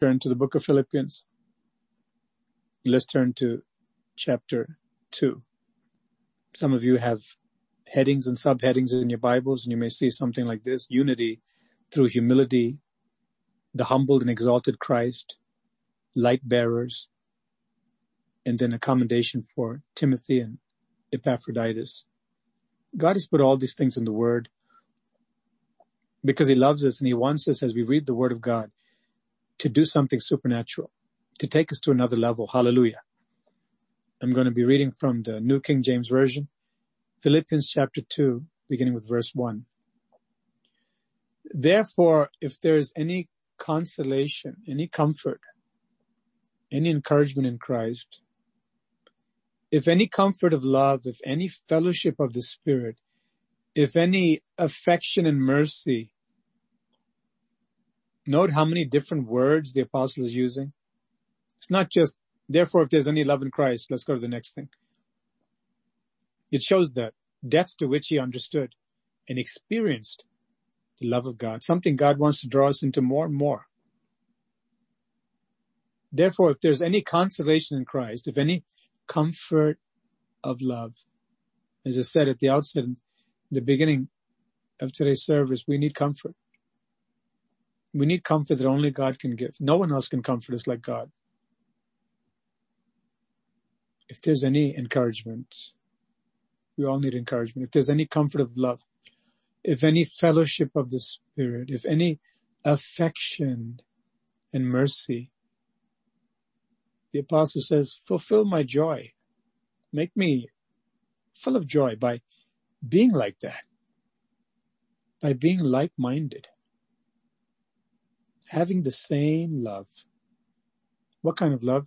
turn to the book of Philippians. Let's turn to chapter 2. Some of you have headings and subheadings in your Bibles, and you may see something like this unity through humility, the humbled and exalted Christ, light bearers, and then a commendation for Timothy and Epaphroditus. God has put all these things in the Word because He loves us and He wants us as we read the Word of God to do something supernatural, to take us to another level. Hallelujah. I'm going to be reading from the New King James Version, Philippians chapter 2, beginning with verse 1. Therefore, if there is any consolation, any comfort, any encouragement in Christ, if any comfort of love, if any fellowship of the Spirit, if any affection and mercy, note how many different words the apostle is using. It's not just, therefore, if there's any love in Christ, let's go to the next thing. It shows the depth to which he understood and experienced the love of God, something God wants to draw us into more and more. Therefore, if there's any consolation in Christ, if any comfort of love, as I said at the outset, in the beginning of today's service, we need comfort. We need comfort that only God can give. No one else can comfort us like God. If there's any encouragement, we all need encouragement. If there's any comfort of love, if any fellowship of the Spirit, if any affection and mercy, the apostle says, fulfill my joy. Make me full of joy by being like that, by being like-minded, having the same love. What kind of love?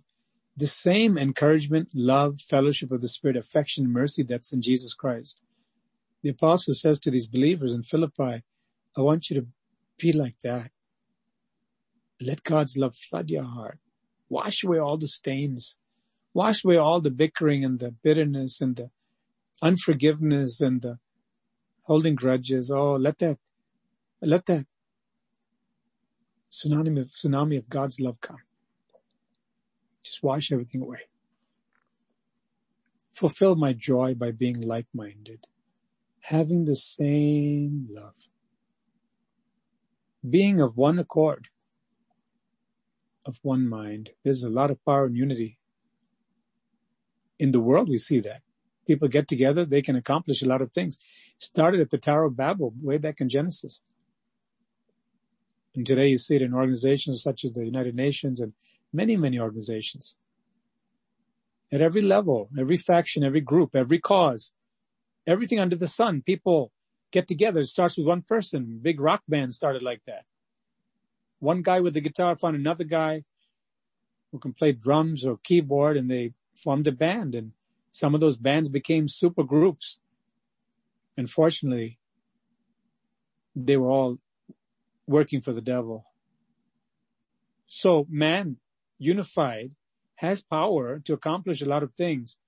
The same encouragement, love, fellowship of the Spirit, affection, mercy that's in Jesus Christ. The apostle says to these believers in Philippi, I want you to be like that. Let God's love flood your heart. Wash away all the stains. Wash away all the bickering and the bitterness and the unforgiveness and the holding grudges. Oh, let that, let that tsunami of, tsunami of God's love come. Just wash everything away. Fulfill my joy by being like-minded having the same love, being of one accord, of one mind. There's a lot of power in unity. In the world, we see that. People get together, they can accomplish a lot of things. Started at the Tower of Babel way back in Genesis. And today you see it in organizations such as the United Nations and many, many organizations. At every level, every faction, every group, every cause, everything under the sun. People get together. It starts with one person. Big rock band started like that. One guy with the guitar found another guy who can play drums or keyboard and they formed a band and some of those bands became super groups. Unfortunately, they were all working for the devil. So man unified has power to accomplish a lot of things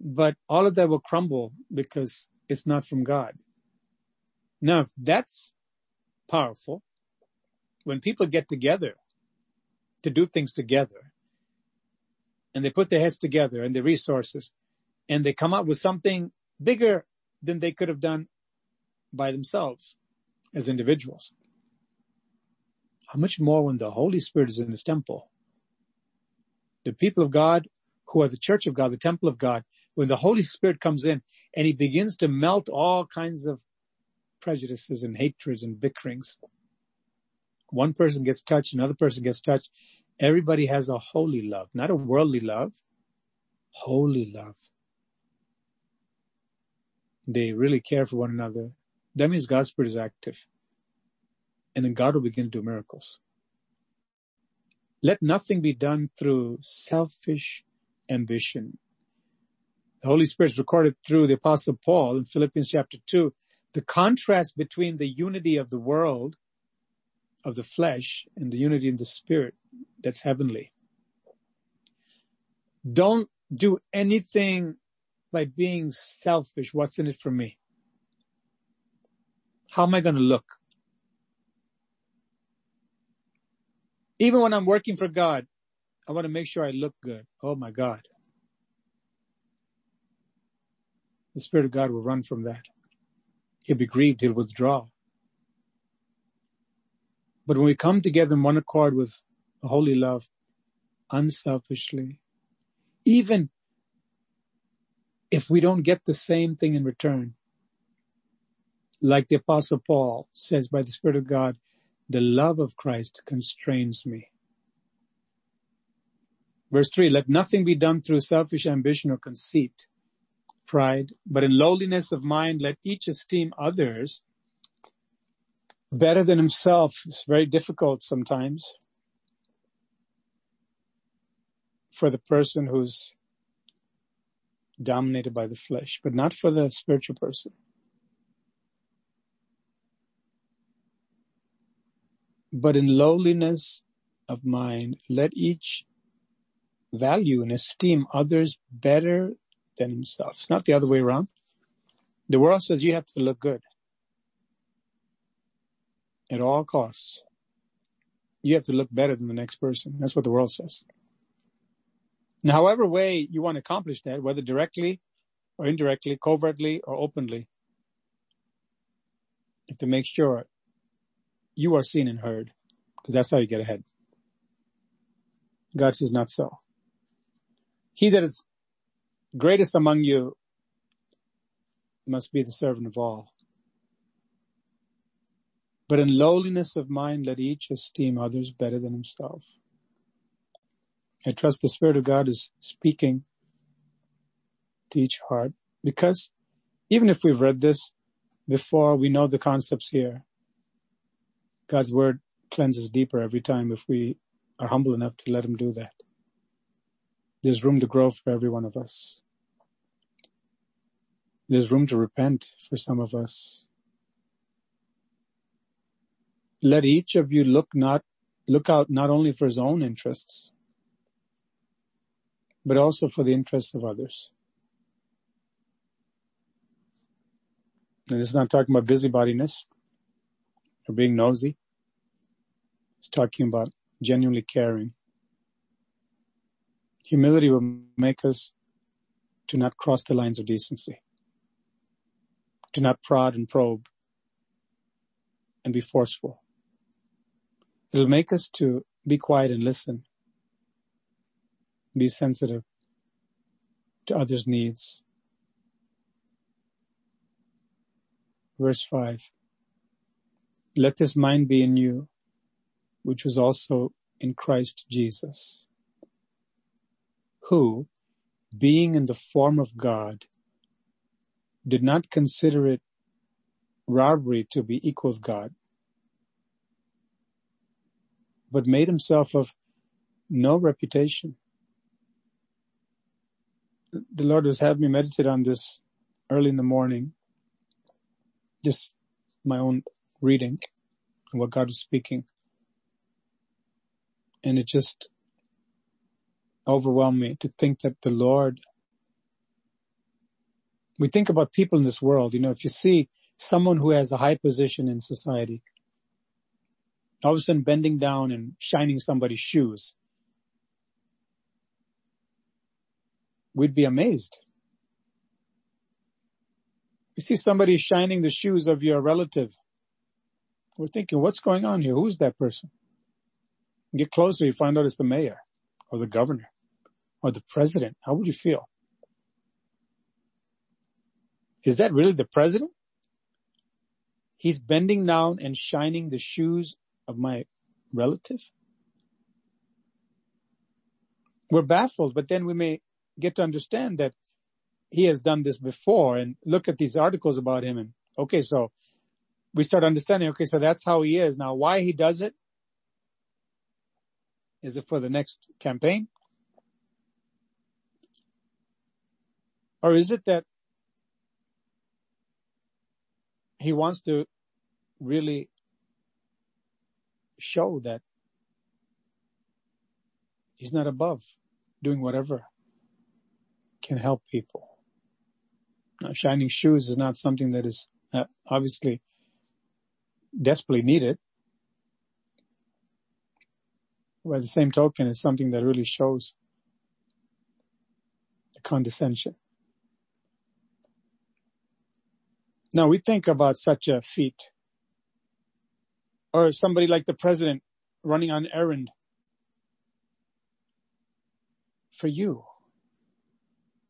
but all of that will crumble because it's not from God. Now, if that's powerful, when people get together to do things together and they put their heads together and their resources and they come up with something bigger than they could have done by themselves as individuals. How much more when the Holy Spirit is in his temple? The people of God who are the church of God, the temple of God, when the Holy Spirit comes in and he begins to melt all kinds of prejudices and hatreds and bickerings. One person gets touched, another person gets touched. Everybody has a holy love, not a worldly love, holy love. They really care for one another. That means God's Spirit is active. And then God will begin to do miracles. Let nothing be done through selfish ambition. The Holy Spirit is recorded through the apostle Paul in Philippians chapter two. The contrast between the unity of the world, of the flesh, and the unity in the spirit, that's heavenly. Don't do anything by being selfish. What's in it for me? How am I going to look? Even when I'm working for God, I want to make sure I look good. Oh my God. The Spirit of God will run from that. He'll be grieved. He'll withdraw. But when we come together in one accord with holy love, unselfishly, even if we don't get the same thing in return, like the apostle Paul says by the Spirit of God, the love of Christ constrains me. Verse three, let nothing be done through selfish ambition or conceit, pride, but in lowliness of mind, let each esteem others better than himself. It's very difficult sometimes for the person who's dominated by the flesh, but not for the spiritual person. But in lowliness of mind, let each value and esteem others better than himself. It's not the other way around. The world says you have to look good at all costs. You have to look better than the next person. That's what the world says. Now, however way you want to accomplish that, whether directly or indirectly, covertly or openly, you have to make sure you are seen and heard because that's how you get ahead. God says not so. He that is greatest among you must be the servant of all. But in lowliness of mind, let each esteem others better than himself. I trust the Spirit of God is speaking to each heart because even if we've read this before, we know the concepts here. God's word cleanses deeper every time if we are humble enough to let him do that. There's room to grow for every one of us. There's room to repent for some of us. Let each of you look not, look out not only for his own interests, but also for the interests of others. And this is not talking about busybodiness or being nosy. It's talking about genuinely caring. Humility will make us to not cross the lines of decency, to not prod and probe and be forceful. It'll make us to be quiet and listen, be sensitive to others' needs. Verse 5. Let this mind be in you, which was also in Christ Jesus, who, being in the form of God, did not consider it robbery to be equal with God, but made himself of no reputation. The Lord was having me meditate on this early in the morning, just my own reading and what God is speaking and it just overwhelmed me to think that the Lord, we think about people in this world, you know, if you see someone who has a high position in society, all of a sudden bending down and shining somebody's shoes, we'd be amazed. You see somebody shining the shoes of your relative. We're thinking, what's going on here? Who's that person? Get closer, you find out it's the mayor or the governor or the president. How would you feel? Is that really the president? He's bending down and shining the shoes of my relative. We're baffled, but then we may get to understand that he has done this before and look at these articles about him and okay, so we start understanding, okay, so that's how he is. Now why he does it, is it for the next campaign? Or is it that he wants to really show that he's not above doing whatever can help people. Now, shining shoes is not something that is uh, obviously desperately needed. by the same token, is something that really shows the condescension. Now we think about such a feat or somebody like the president running on errand for you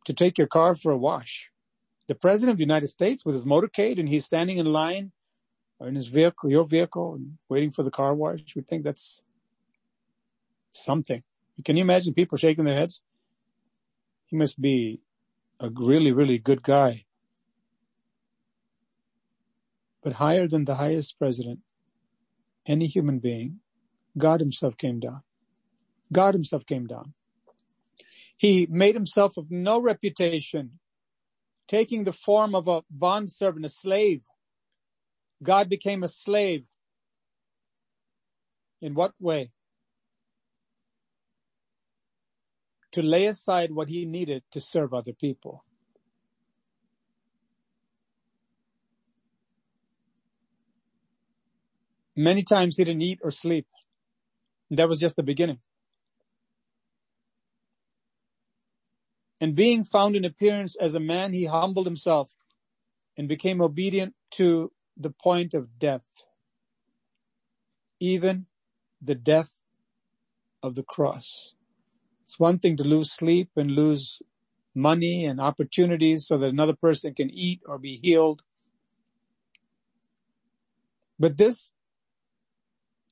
to take your car for a wash. The president of the United States with his motorcade and he's standing in line in his vehicle, your vehicle and waiting for the car wash. You would think that's something. Can you imagine people shaking their heads? He must be a really, really good guy. But higher than the highest president, any human being, God himself came down. God himself came down. He made himself of no reputation, taking the form of a bondservant, a slave. God became a slave. In what way? To lay aside what he needed to serve other people. Many times he didn't eat or sleep. That was just the beginning. And being found in appearance as a man, he humbled himself and became obedient to the point of death, even the death of the cross. It's one thing to lose sleep and lose money and opportunities so that another person can eat or be healed. But this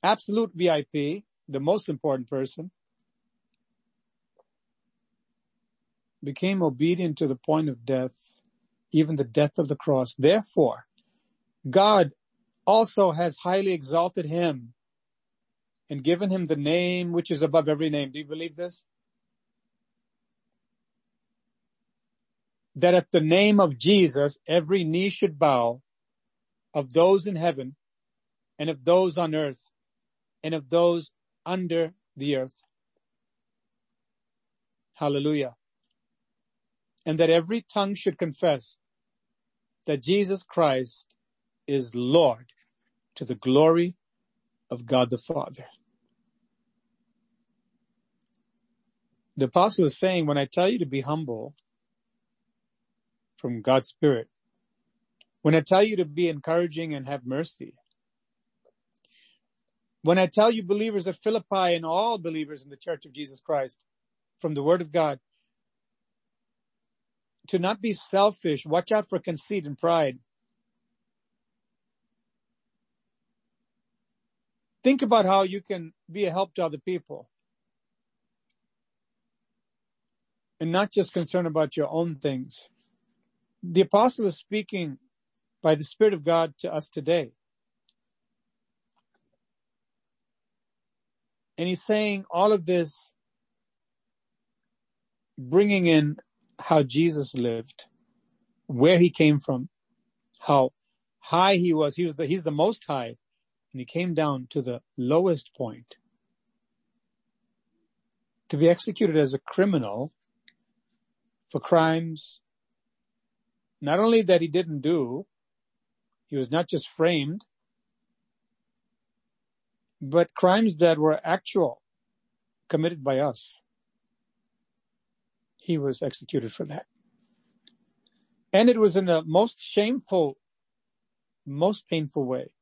absolute VIP, the most important person, became obedient to the point of death, even the death of the cross. Therefore, God also has highly exalted him and given him the name which is above every name. Do you believe this? That at the name of Jesus, every knee should bow of those in heaven and of those on earth and of those under the earth. Hallelujah. And that every tongue should confess that Jesus Christ is Lord to the glory of God the Father. The apostle is saying, when I tell you to be humble from God's Spirit, when I tell you to be encouraging and have mercy, when I tell you believers of Philippi and all believers in the church of Jesus Christ from the word of God, to not be selfish, watch out for conceit and pride. Think about how you can be a help to other people. And not just concerned about your own things. The apostle is speaking by the Spirit of God to us today. And he's saying all of this, bringing in how Jesus lived, where he came from, how high he was. He was the, he's the most high and he came down to the lowest point to be executed as a criminal for crimes not only that he didn't do, he was not just framed, but crimes that were actual committed by us. He was executed for that. And it was in the most shameful, most painful way.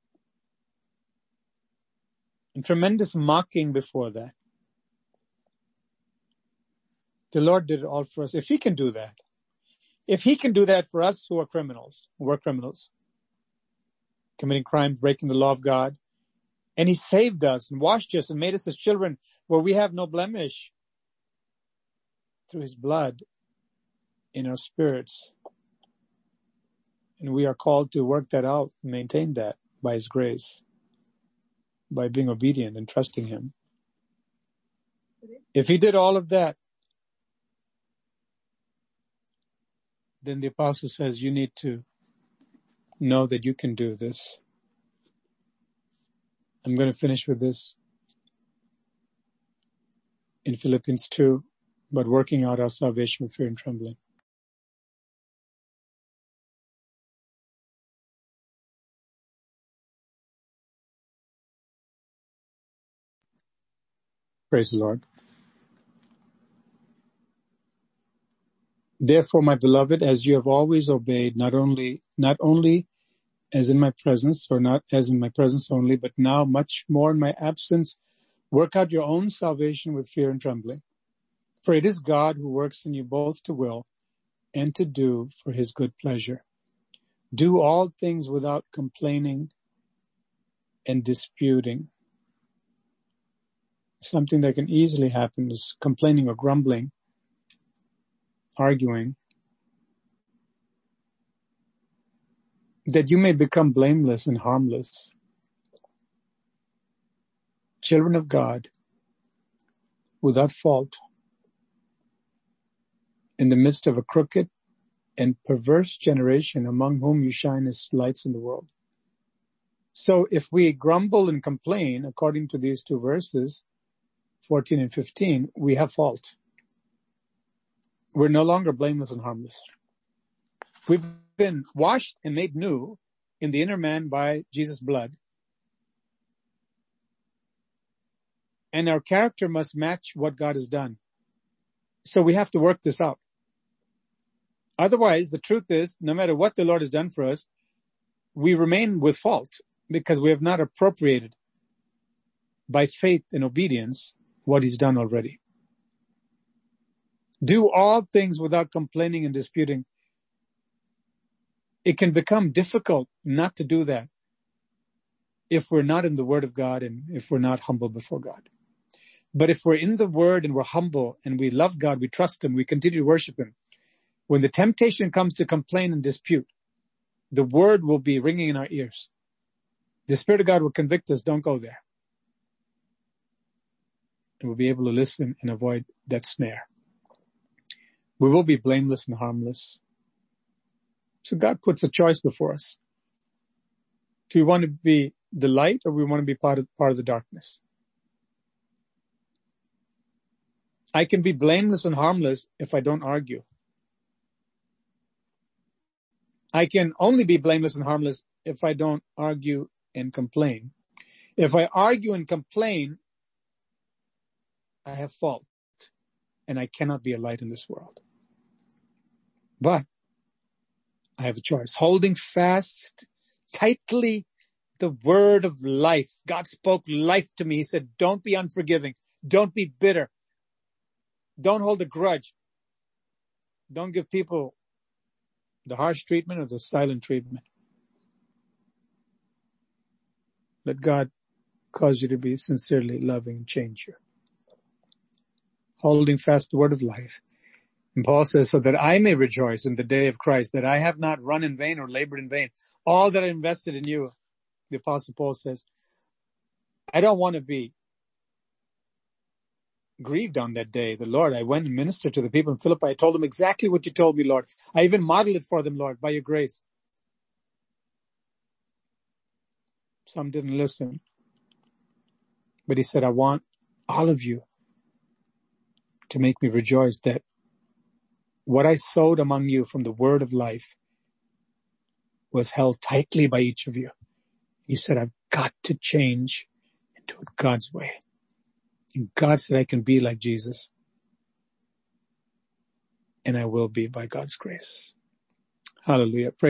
And tremendous mocking before that. The Lord did it all for us. If He can do that, if He can do that for us who are criminals, who are criminals, committing crimes, breaking the law of God, and he saved us and washed us and made us as children where we have no blemish through his blood in our spirits. And we are called to work that out maintain that by his grace, by being obedient and trusting him. If he did all of that, then the apostle says you need to know that you can do this. I'm going to finish with this in Philippians 2, but working out our salvation with fear and trembling. Praise the Lord. Therefore, my beloved, as you have always obeyed, not only, not only as in my presence or not as in my presence only, but now much more in my absence, work out your own salvation with fear and trembling. For it is God who works in you both to will and to do for his good pleasure. Do all things without complaining and disputing. Something that can easily happen is complaining or grumbling arguing, that you may become blameless and harmless. Children of God, without fault, in the midst of a crooked and perverse generation among whom you shine as lights in the world. So if we grumble and complain, according to these two verses, 14 and 15, we have fault. We're no longer blameless and harmless. We've been washed and made new in the inner man by Jesus' blood. And our character must match what God has done. So we have to work this out. Otherwise, the truth is, no matter what the Lord has done for us, we remain with fault because we have not appropriated by faith and obedience what he's done already. Do all things without complaining and disputing. It can become difficult not to do that if we're not in the word of God and if we're not humble before God. But if we're in the word and we're humble and we love God, we trust him, we continue to worship him. When the temptation comes to complain and dispute, the word will be ringing in our ears. The Spirit of God will convict us, don't go there. We'll be able to listen and avoid that snare we will be blameless and harmless. So God puts a choice before us. Do we want to be the light or we want to be part of, part of the darkness? I can be blameless and harmless if I don't argue. I can only be blameless and harmless if I don't argue and complain. If I argue and complain, I have fault and I cannot be a light in this world. But I have a choice. Holding fast tightly the word of life. God spoke life to me. He said, don't be unforgiving. Don't be bitter. Don't hold a grudge. Don't give people the harsh treatment or the silent treatment. Let God cause you to be sincerely loving and change you. Holding fast the word of life and Paul says, so that I may rejoice in the day of Christ, that I have not run in vain or labored in vain. All that I invested in you, the apostle Paul says, I don't want to be grieved on that day. The Lord, I went and ministered to the people in Philippi. I told them exactly what you told me, Lord. I even modeled it for them, Lord, by your grace. Some didn't listen. But he said, I want all of you to make me rejoice that what I sowed among you from the word of life was held tightly by each of you. You said, I've got to change and do it God's way. And God said I can be like Jesus. And I will be by God's grace. Hallelujah. Praise